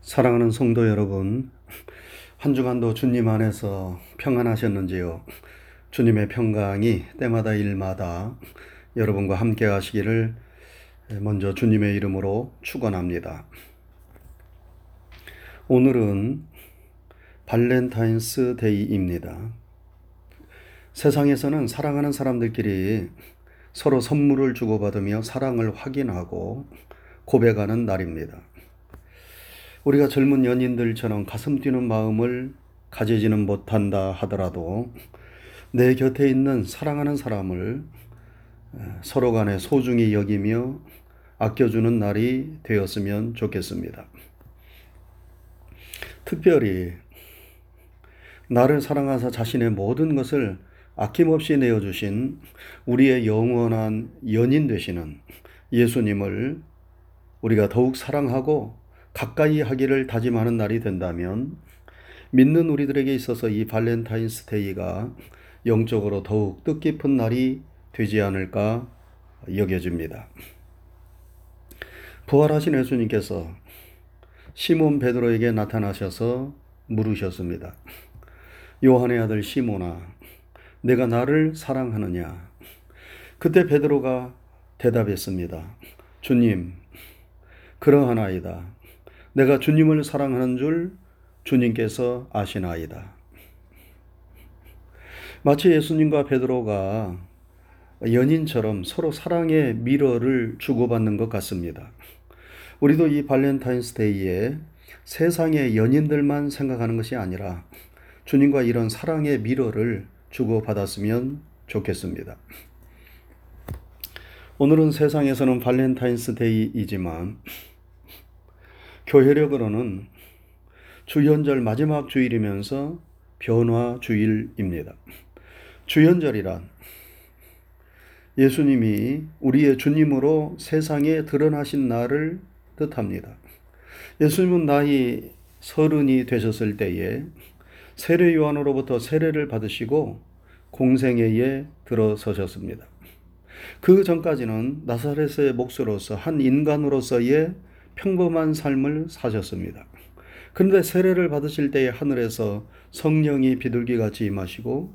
사랑하는 성도 여러분, 한 주간도 주님 안에서 평안하셨는지요? 주님의 평강이 때마다 일마다 여러분과 함께 하시기를 먼저 주님의 이름으로 축원합니다. 오늘은 발렌타인스 데이입니다. 세상에서는 사랑하는 사람들끼리 서로 선물을 주고받으며 사랑을 확인하고 고백하는 날입니다. 우리가 젊은 연인들처럼 가슴 뛰는 마음을 가지지는 못한다 하더라도 내 곁에 있는 사랑하는 사람을 서로 간에 소중히 여기며 아껴주는 날이 되었으면 좋겠습니다. 특별히 나를 사랑하사 자신의 모든 것을 아낌없이 내어주신 우리의 영원한 연인 되시는 예수님을 우리가 더욱 사랑하고 가까이 하기를 다짐하는 날이 된다면 믿는 우리들에게 있어서 이 발렌타인스 데이가 영적으로 더욱 뜻깊은 날이 되지 않을까 여겨집니다. 부활하신 예수님께서 시몬 베드로에게 나타나셔서 물으셨습니다. 요한의 아들 시몬아, 내가 나를 사랑하느냐? 그때 베드로가 대답했습니다. 주님, 그러하나이다. 내가 주님을 사랑하는 줄 주님께서 아시나이다. 마치 예수님과 베드로가 연인처럼 서로 사랑의 미러를 주고받는 것 같습니다. 우리도 이 발렌타인스데이에 세상의 연인들만 생각하는 것이 아니라 주님과 이런 사랑의 미러를 주고받았으면 좋겠습니다. 오늘은 세상에서는 발렌타인스데이이지만 교회력으로는 주현절 마지막 주일이면서 변화 주일입니다. 주현절이란 예수님이 우리의 주님으로 세상에 드러나신 날을 뜻합니다. 예수님은 나이 서른이 되셨을 때에 세례 요한으로부터 세례를 받으시고 공생애에 들어서셨습니다. 그 전까지는 나사렛의 목수로서 한 인간으로서의 평범한 삶을 사셨습니다. 그런데 세례를 받으실 때에 하늘에서 성령이 비둘기같이 임하시고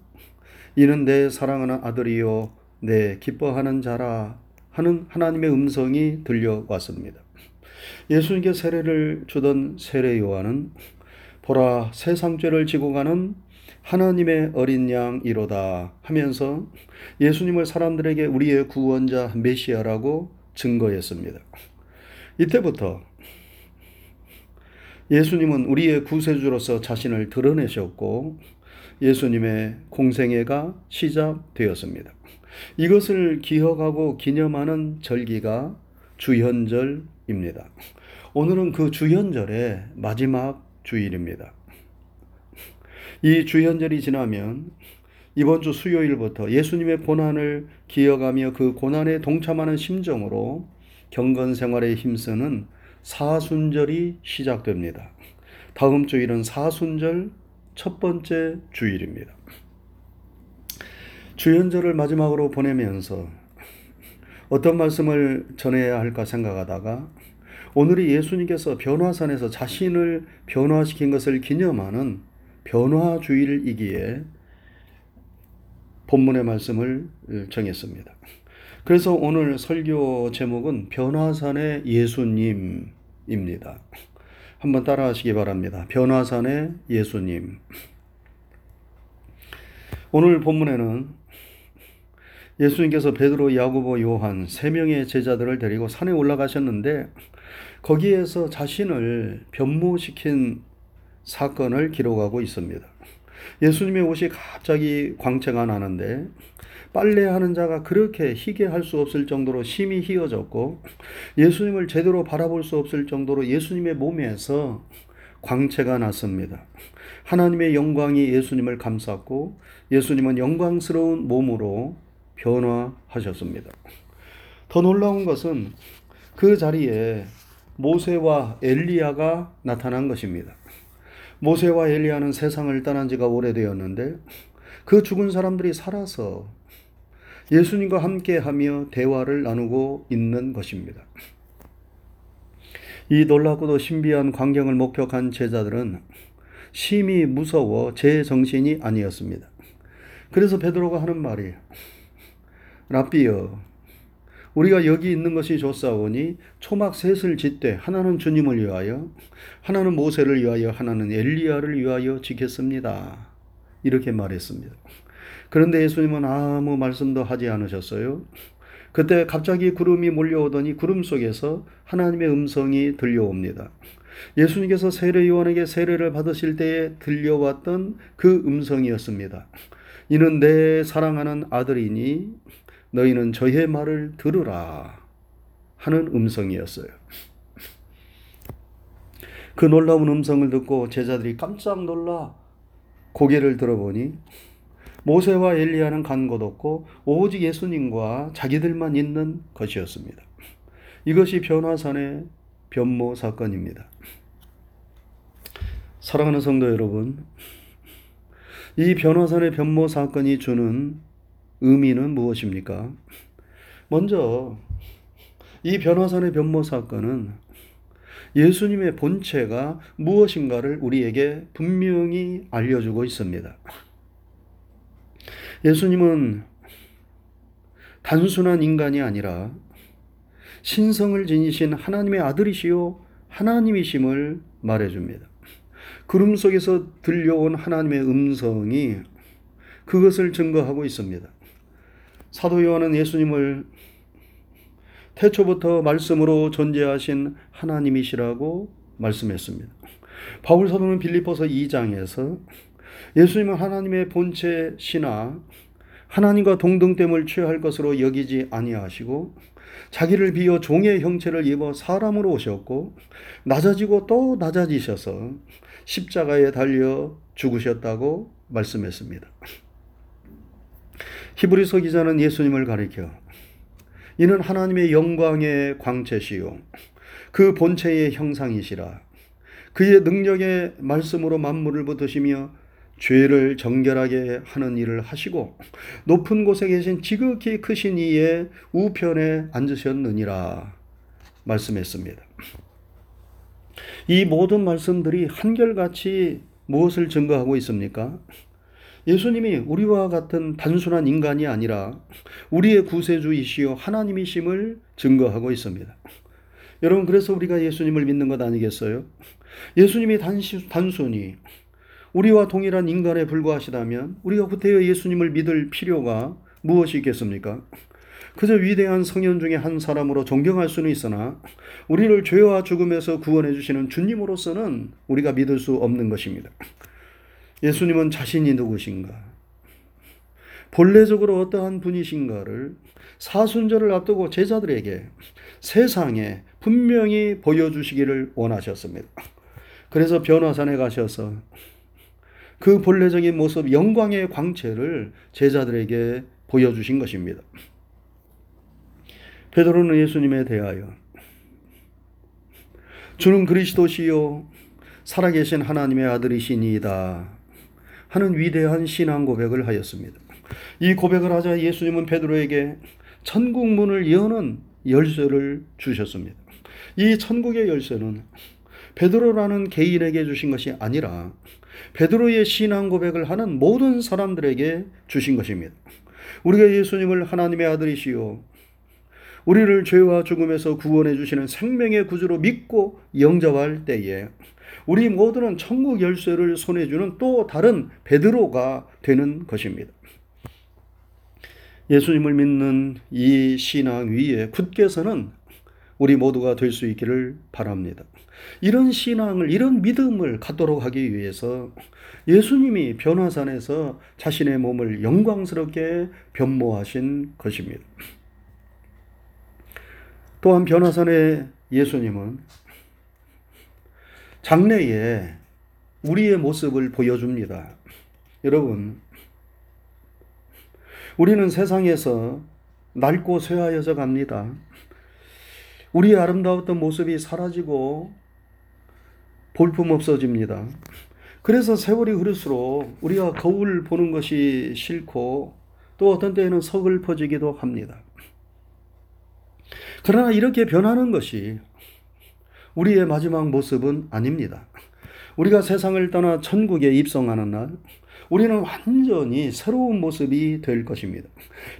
이는 내 사랑하는 아들이요 내 기뻐하는 자라 하는 하나님의 음성이 들려왔습니다. 예수님께 세례를 주던 세례 요한은 보라 세상 죄를 지고 가는 하나님의 어린 양이로다 하면서 예수님을 사람들에게 우리의 구원자 메시아라고 증거했습니다. 이때부터 예수님은 우리의 구세주로서 자신을 드러내셨고 예수님의 공생애가 시작되었습니다. 이것을 기억하고 기념하는 절기가 주현절입니다. 오늘은 그 주현절의 마지막 주일입니다. 이 주현절이 지나면 이번 주 수요일부터 예수님의 고난을 기억하며 그 고난에 동참하는 심정으로 경건 생활에 힘쓰는 사순절이 시작됩니다. 다음 주일은 사순절 첫 번째 주일입니다. 주연절을 마지막으로 보내면서 어떤 말씀을 전해야 할까 생각하다가 오늘이 예수님께서 변화산에서 자신을 변화시킨 것을 기념하는 변화주일이기에 본문의 말씀을 정했습니다. 그래서 오늘 설교 제목은 변화산의 예수님입니다. 한번 따라 하시기 바랍니다. 변화산의 예수님. 오늘 본문에는 예수님께서 베드로, 야고보, 요한 세 명의 제자들을 데리고 산에 올라가셨는데 거기에서 자신을 변모시킨 사건을 기록하고 있습니다. 예수님의 옷이 갑자기 광채가 나는데 빨래하는 자가 그렇게 희게 할 수 없을 정도로 심히 희어졌고 예수님을 제대로 바라볼 수 없을 정도로 예수님의 몸에서 광채가 났습니다. 하나님의 영광이 예수님을 감쌌고 예수님은 영광스러운 몸으로 변화하셨습니다. 더 놀라운 것은 그 자리에 모세와 엘리야가 나타난 것입니다. 모세와 엘리야는 세상을 떠난 지가 오래되었는데 그 죽은 사람들이 살아서 예수님과 함께 하며 대화를 나누고 있는 것입니다. 이 놀랍고도 신비한 광경을 목격한 제자들은 심히 무서워 제 정신이 아니었습니다. 그래서 베드로가 하는 말이 라비여 우리가 여기 있는 것이 좋사오니 초막 셋을 짓되 하나는 주님을 위하여 하나는 모세를 위하여 하나는 엘리야를 위하여 지켰습니다. 이렇게 말했습니다. 그런데 예수님은 아무 말씀도 하지 않으셨어요. 그때 갑자기 구름이 몰려오더니 구름 속에서 하나님의 음성이 들려옵니다. 예수님께서 세례 요한에게 세례를 받으실 때에 들려왔던 그 음성이었습니다. 이는 내 사랑하는 아들이니 너희는 저의 말을 들으라 하는 음성이었어요. 그 놀라운 음성을 듣고 제자들이 깜짝 놀라 고개를 들어보니 모세와 엘리야는 간 곳 없고 오직 예수님과 자기들만 있는 것이었습니다. 이것이 변화산의 변모 사건입니다. 사랑하는 성도 여러분, 이 변화산의 변모 사건이 주는 의미는 무엇입니까? 먼저 이 변화산의 변모 사건은 예수님의 본체가 무엇인가를 우리에게 분명히 알려주고 있습니다. 예수님은 단순한 인간이 아니라 신성을 지니신 하나님의 아들이시요 하나님이심을 말해줍니다. 구름 속에서 들려온 하나님의 음성이 그것을 증거하고 있습니다. 사도 요한은 예수님을 태초부터 말씀으로 존재하신 하나님이시라고 말씀했습니다. 바울 사도는 빌립보서 2장에서 예수님은 하나님의 본체시나 하나님과 동등됨을 취할 것으로 여기지 아니하시고 자기를 비어 종의 형체를 입어 사람으로 오셨고 낮아지고 또 낮아지셔서 십자가에 달려 죽으셨다고 말씀했습니다. 히브리서 기자는 예수님을 가리켜 이는 하나님의 영광의 광채시요 그 본체의 형상이시라 그의 능력의 말씀으로 만물을 붙으시며 죄를 정결하게 하는 일을 하시고 높은 곳에 계신 지극히 크신 이의 우편에 앉으셨느니라 말씀했습니다. 이 모든 말씀들이 한결같이 무엇을 증거하고 있습니까? 예수님이 우리와 같은 단순한 인간이 아니라 우리의 구세주이시요 하나님이심을 증거하고 있습니다. 여러분 그래서 우리가 예수님을 믿는 것 아니겠어요? 예수님이 단시, 단순히 우리와 동일한 인간에 불과하시다면 우리가 구태여 예수님을 믿을 필요가 무엇이 있겠습니까? 그저 위대한 성현 중에 한 사람으로 존경할 수는 있으나 우리를 죄와 죽음에서 구원해 주시는 주님으로서는 우리가 믿을 수 없는 것입니다. 예수님은 자신이 누구신가? 본래적으로 어떠한 분이신가를 사순절을 앞두고 제자들에게 세상에 분명히 보여주시기를 원하셨습니다. 그래서 변화산에 가셔서 그 본래적인 모습, 영광의 광채를 제자들에게 보여주신 것입니다. 베드로는 예수님에 대하여 주는 그리스도시요 살아계신 하나님의 아들이시니이다 하는 위대한 신앙 고백을 하였습니다. 이 고백을 하자 예수님은 베드로에게 천국 문을 여는 열쇠를 주셨습니다. 이 천국의 열쇠는 베드로라는 개인에게 주신 것이 아니라 베드로의 신앙 고백을 하는 모든 사람들에게 주신 것입니다. 우리가 예수님을 하나님의 아들이시요 우리를 죄와 죽음에서 구원해 주시는 생명의 구주로 믿고 영접할 때에 우리 모두는 천국 열쇠를 손에 주는 또 다른 베드로가 되는 것입니다. 예수님을 믿는 이 신앙 위에 굳게 서는 우리 모두가 될 수 있기를 바랍니다. 이런 신앙을, 이런 믿음을 갖도록 하기 위해서 예수님이 변화산에서 자신의 몸을 영광스럽게 변모하신 것입니다. 또한 변화산의 예수님은 장래에 우리의 모습을 보여줍니다. 여러분, 우리는 세상에서 낡고 쇠하여져 갑니다. 우리의 아름다웠던 모습이 사라지고 볼품 없어집니다. 그래서 세월이 흐를수록 우리가 거울 보는 것이 싫고 또 어떤 때에는 서글퍼지기도 합니다. 그러나 이렇게 변하는 것이 우리의 마지막 모습은 아닙니다. 우리가 세상을 떠나 천국에 입성하는 날, 우리는 완전히 새로운 모습이 될 것입니다.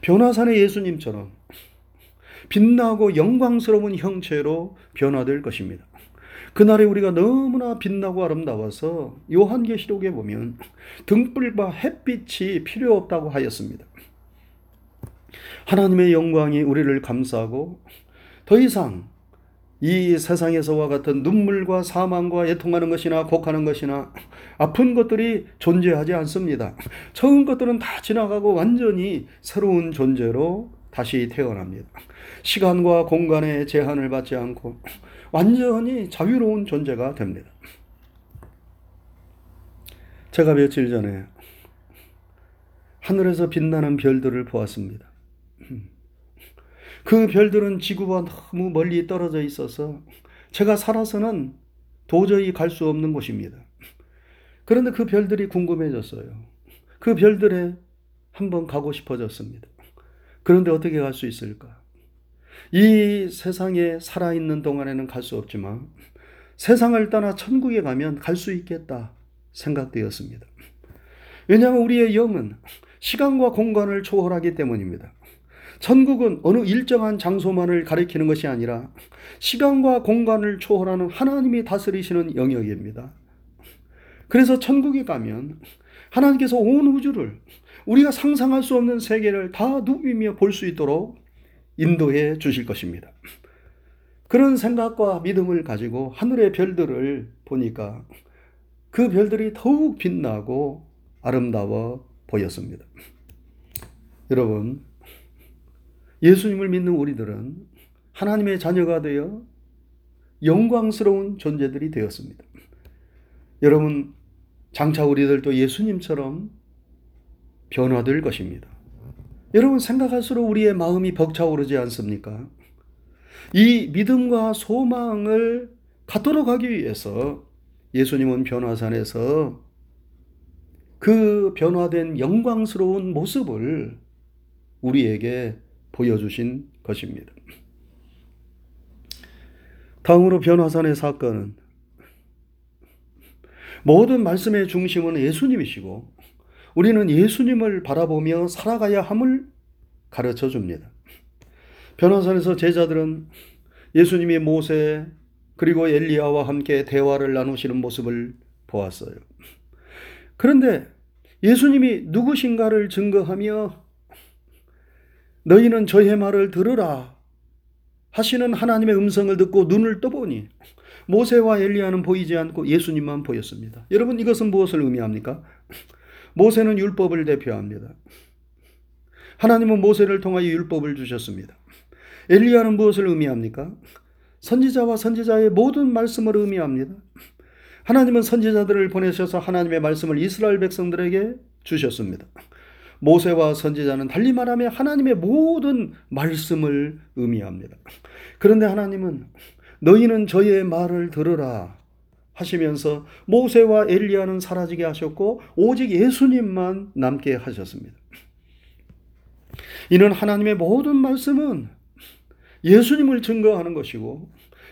변화산의 예수님처럼 빛나고 영광스러운 형체로 변화될 것입니다. 그날에 우리가 너무나 빛나고 아름다워서 요한계시록에 보면 등불과 햇빛이 필요 없다고 하였습니다. 하나님의 영광이 우리를 감싸고 더 이상 이 세상에서와 같은 눈물과 사망과 애통하는 것이나 곡하는 것이나 아픈 것들이 존재하지 않습니다. 처음 것들은 다 지나가고 완전히 새로운 존재로 다시 태어납니다. 시간과 공간의 제한을 받지 않고 완전히 자유로운 존재가 됩니다. 제가 며칠 전에 하늘에서 빛나는 별들을 보았습니다. 그 별들은 지구와 너무 멀리 떨어져 있어서 제가 살아서는 도저히 갈 수 없는 곳입니다. 그런데 그 별들이 궁금해졌어요. 그 별들에 한번 가고 싶어졌습니다. 그런데 어떻게 갈 수 있을까? 이 세상에 살아있는 동안에는 갈 수 없지만 세상을 떠나 천국에 가면 갈 수 있겠다 생각되었습니다. 왜냐하면 우리의 영은 시간과 공간을 초월하기 때문입니다. 천국은 어느 일정한 장소만을 가리키는 것이 아니라 시간과 공간을 초월하는 하나님이 다스리시는 영역입니다. 그래서 천국에 가면 하나님께서 온 우주를 우리가 상상할 수 없는 세계를 다 누비며 볼 수 있도록 인도해 주실 것입니다. 그런 생각과 믿음을 가지고 하늘의 별들을 보니까 그 별들이 더욱 빛나고 아름다워 보였습니다. 여러분, 예수님을 믿는 우리들은 하나님의 자녀가 되어 영광스러운 존재들이 되었습니다. 여러분, 장차 우리들도 예수님처럼 변화될 것입니다. 여러분, 생각할수록 우리의 마음이 벅차오르지 않습니까? 이 믿음과 소망을 갖도록 하기 위해서 예수님은 변화산에서 그 변화된 영광스러운 모습을 우리에게 보여주신 것입니다. 다음으로 변화산의 사건은 모든 말씀의 중심은 예수님이시고 우리는 예수님을 바라보며 살아가야 함을 가르쳐 줍니다. 변화산에서 제자들은 예수님이 모세 그리고 엘리야와 함께 대화를 나누시는 모습을 보았어요. 그런데 예수님이 누구신가를 증거하며 너희는 저의 말을 들으라 하시는 하나님의 음성을 듣고 눈을 떠보니 모세와 엘리야는 보이지 않고 예수님만 보였습니다. 여러분 이것은 무엇을 의미합니까? 모세는 율법을 대표합니다. 하나님은 모세를 통하여 율법을 주셨습니다. 엘리야는 무엇을 의미합니까? 선지자와 선지자의 모든 말씀을 의미합니다. 하나님은 선지자들을 보내셔서 하나님의 말씀을 이스라엘 백성들에게 주셨습니다. 모세와 선지자는 달리 말하면 하나님의 모든 말씀을 의미합니다. 그런데 하나님은 너희는 저의 말을 들으라 하시면서 모세와 엘리야는 사라지게 하셨고 오직 예수님만 남게 하셨습니다. 이는 하나님의 모든 말씀은 예수님을 증거하는 것이고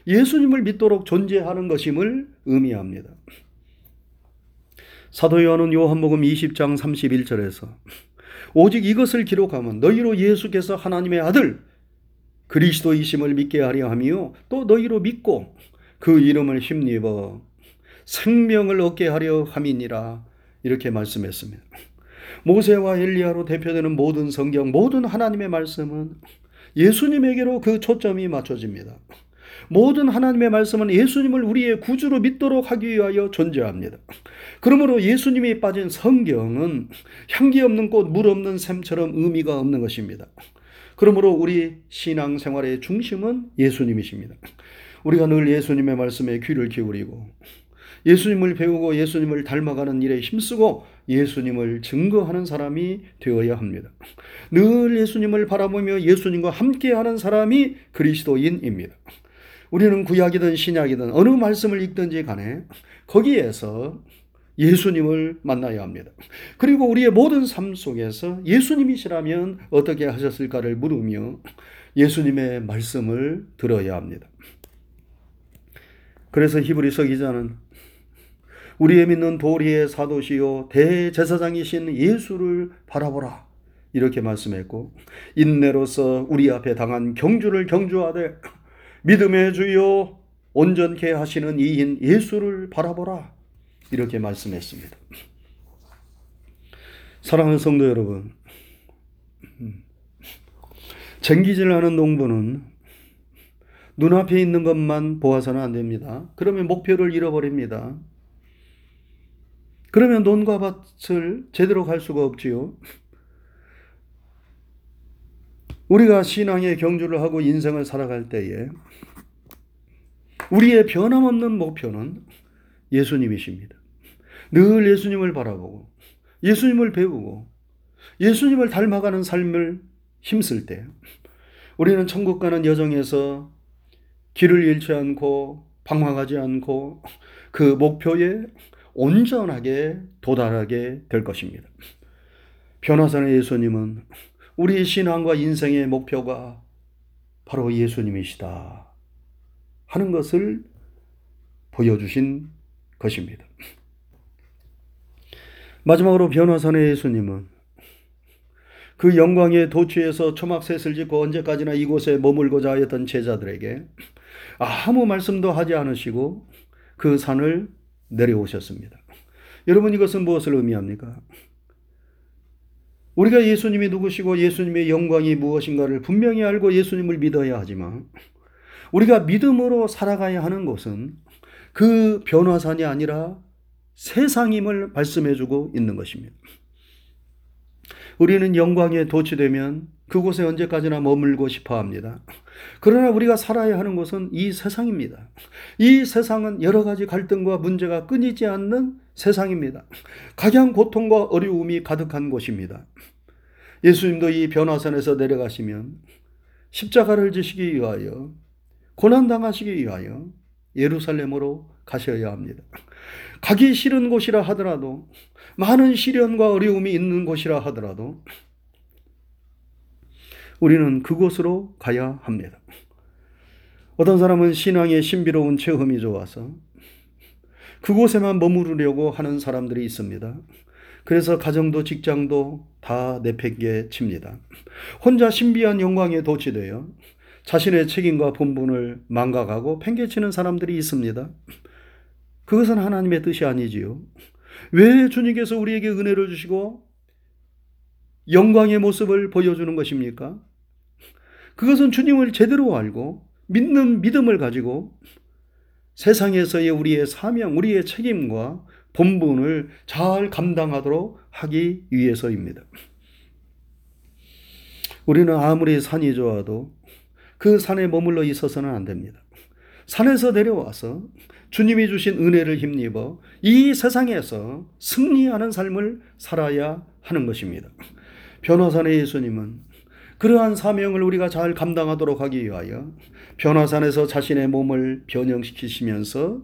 예수님을 믿도록 존재하는 것임을 의미합니다. 사도 요한은 요한복음 20장 31절에서 오직 이것을 기록하면 너희로 예수께서 하나님의 아들 그리스도이심을 믿게 하려 하며 또 너희로 믿고 그 이름을 힘입어 생명을 얻게 하려 함이니라 이렇게 말씀했습니다. 모세와 엘리야로 대표되는 모든 성경 모든 하나님의 말씀은 예수님에게로 그 초점이 맞춰집니다. 모든 하나님의 말씀은 예수님을 우리의 구주로 믿도록 하기 위하여 존재합니다. 그러므로 예수님이 빠진 성경은 향기 없는 꽃, 물 없는 샘처럼 의미가 없는 것입니다. 그러므로 우리 신앙 생활의 중심은 예수님이십니다. 우리가 늘 예수님의 말씀에 귀를 기울이고 예수님을 배우고 예수님을 닮아가는 일에 힘쓰고 예수님을 증거하는 사람이 되어야 합니다. 늘 예수님을 바라보며 예수님과 함께하는 사람이 그리스도인입니다. 우리는 구약이든 신약이든 어느 말씀을 읽든지 간에 거기에서 예수님을 만나야 합니다. 그리고 우리의 모든 삶 속에서 예수님이시라면 어떻게 하셨을까를 물으며 예수님의 말씀을 들어야 합니다. 그래서 히브리서 기자는 우리의 믿는 도리의 사도시요 대제사장이신 예수를 바라보라. 이렇게 말씀했고 인내로서 우리 앞에 당한 경주를 경주하되 믿음의 주요 온전케 하시는 이인 예수를 바라보라. 이렇게 말씀했습니다. 사랑하는 성도 여러분, 쟁기질 하는 농부는 눈앞에 있는 것만 보아서는 안 됩니다. 그러면 목표를 잃어버립니다. 그러면 논과 밭을 제대로 갈 수가 없지요. 우리가 신앙의 경주를 하고 인생을 살아갈 때에 우리의 변함없는 목표는 예수님이십니다. 늘 예수님을 바라보고 예수님을 배우고 예수님을 닮아가는 삶을 힘쓸 때 우리는 천국 가는 여정에서 길을 잃지 않고 방황하지 않고 그 목표에 온전하게 도달하게 될 것입니다. 변화산의 예수님은 우리 신앙과 인생의 목표가 바로 예수님이시다 하는 것을 보여주신 것입니다. 마지막으로 변화산의 예수님은 그 영광의 도취에서 초막셋을 짓고 언제까지나 이곳에 머물고자 하였던 제자들에게 아무 말씀도 하지 않으시고 그 산을 내려오셨습니다. 여러분 이것은 무엇을 의미합니까? 우리가 예수님이 누구시고 예수님의 영광이 무엇인가를 분명히 알고 예수님을 믿어야 하지만 우리가 믿음으로 살아가야 하는 것은 그 변화산이 아니라 세상임을 말씀해 주고 있는 것입니다. 우리는 영광에 도취되면 그곳에 언제까지나 머물고 싶어 합니다. 그러나 우리가 살아야 하는 곳은 이 세상입니다. 이 세상은 여러 가지 갈등과 문제가 끊이지 않는 세상입니다. 각양 고통과 어려움이 가득한 곳입니다. 예수님도 이 변화산에서 내려가시면 십자가를 지시기 위하여 고난당하시기 위하여 예루살렘으로 가셔야 합니다. 가기 싫은 곳이라 하더라도 많은 시련과 어려움이 있는 곳이라 하더라도 우리는 그곳으로 가야 합니다. 어떤 사람은 신앙의 신비로운 체험이 좋아서 그곳에만 머무르려고 하는 사람들이 있습니다. 그래서 가정도 직장도 다 내팽개 칩니다. 혼자 신비한 영광에 도취되어 자신의 책임과 본분을 망각하고 팽개치는 사람들이 있습니다. 그것은 하나님의 뜻이 아니지요. 왜 주님께서 우리에게 은혜를 주시고 영광의 모습을 보여주는 것입니까? 그것은 주님을 제대로 알고 믿는 믿음을 가지고 세상에서의 우리의 사명, 우리의 책임과 본분을 잘 감당하도록 하기 위해서입니다. 우리는 아무리 산이 좋아도 그 산에 머물러 있어서는 안 됩니다. 산에서 내려와서 주님이 주신 은혜를 힘입어 이 세상에서 승리하는 삶을 살아야 하는 것입니다. 변호사의 예수님은 그러한 사명을 우리가 잘 감당하도록 하기 위하여 변화산에서 자신의 몸을 변형시키시면서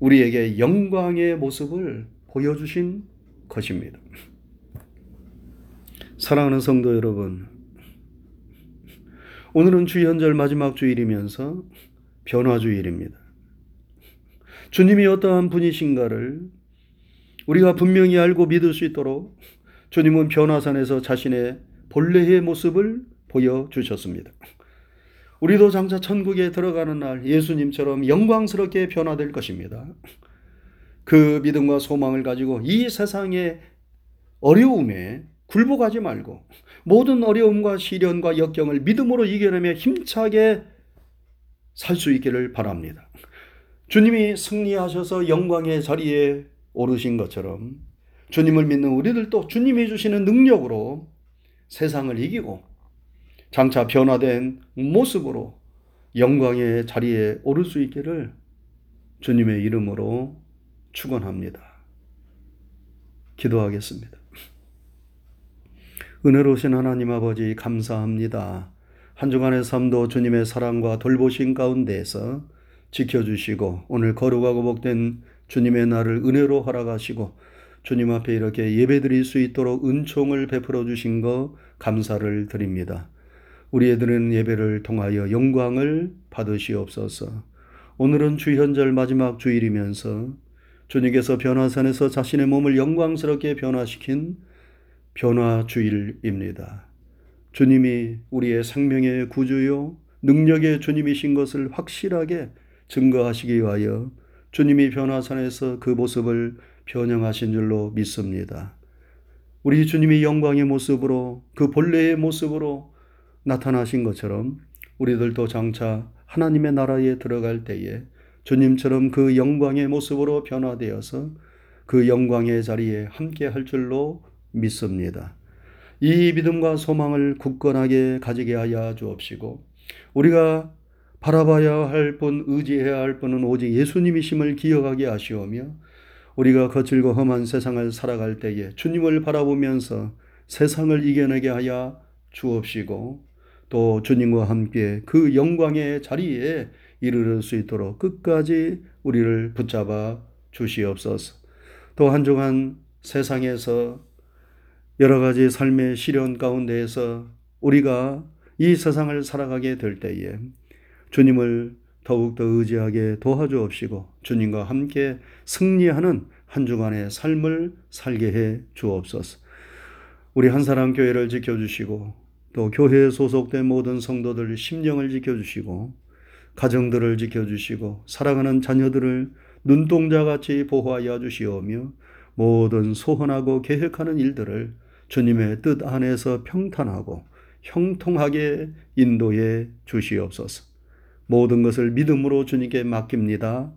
우리에게 영광의 모습을 보여주신 것입니다. 사랑하는 성도 여러분, 오늘은 주연절 마지막 주일이면서 변화주일입니다. 주님이 어떠한 분이신가를 우리가 분명히 알고 믿을 수 있도록 주님은 변화산에서 자신의 본래의 모습을 보여주셨습니다. 우리도 장차 천국에 들어가는 날 예수님처럼 영광스럽게 변화될 것입니다. 그 믿음과 소망을 가지고 이 세상의 어려움에 굴복하지 말고 모든 어려움과 시련과 역경을 믿음으로 이겨내며 힘차게 살 수 있기를 바랍니다. 주님이 승리하셔서 영광의 자리에 오르신 것처럼 주님을 믿는 우리들도 주님이 주시는 능력으로 세상을 이기고 장차 변화된 모습으로 영광의 자리에 오를 수 있기를 주님의 이름으로 축원합니다. 기도하겠습니다. 은혜로우신 하나님 아버지 감사합니다. 한 주간의 삶도 주님의 사랑과 돌보신 가운데서 지켜주시고 오늘 거룩하고 복된 주님의 날을 은혜로 허락하시고 주님 앞에 이렇게 예배 드릴 수 있도록 은총을 베풀어 주신 거 감사를 드립니다. 우리 애들은 예배를 통하여 영광을 받으시옵소서. 오늘은 주현절 마지막 주일이면서 주님께서 변화산에서 자신의 몸을 영광스럽게 변화시킨 변화 주일입니다. 주님이 우리의 생명의 구주요, 능력의 주님이신 것을 확실하게 증거하시기 위하여 주님이 변화산에서 그 모습을 변형하신 줄로 믿습니다. 우리 주님이 영광의 모습으로 그 본래의 모습으로 나타나신 것처럼 우리들도 장차 하나님의 나라에 들어갈 때에 주님처럼 그 영광의 모습으로 변화되어서 그 영광의 자리에 함께 할 줄로 믿습니다. 이 믿음과 소망을 굳건하게 가지게 하여 주옵시고 우리가 바라봐야 할 분, 의지해야 할 분은 오직 예수님이심을 기억하게 하시오며 우리가 거칠고 험한 세상을 살아갈 때에 주님을 바라보면서 세상을 이겨내게 하여 주옵시고 또 주님과 함께 그 영광의 자리에 이르를 수 있도록 끝까지 우리를 붙잡아 주시옵소서. 또한 주간 세상에서 여러 가지 삶의 시련 가운데에서 우리가 이 세상을 살아가게 될 때에 주님을 더욱더 의지하게 도와주옵시고 주님과 함께 승리하는 한 주간의 삶을 살게 해 주옵소서. 우리 한 사람 교회를 지켜주시고 또 교회에 소속된 모든 성도들 심령을 지켜주시고 가정들을 지켜주시고 사랑하는 자녀들을 눈동자같이 보호하여 주시오며 모든 소원하고 계획하는 일들을 주님의 뜻 안에서 평탄하고 형통하게 인도해 주시옵소서. 모든 것을 믿음으로 주님께 맡깁니다.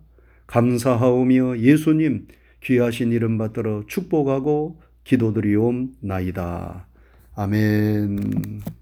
감사하오며 예수님 귀하신 이름 받들어 축복하고 기도드리옵나이다. 아멘.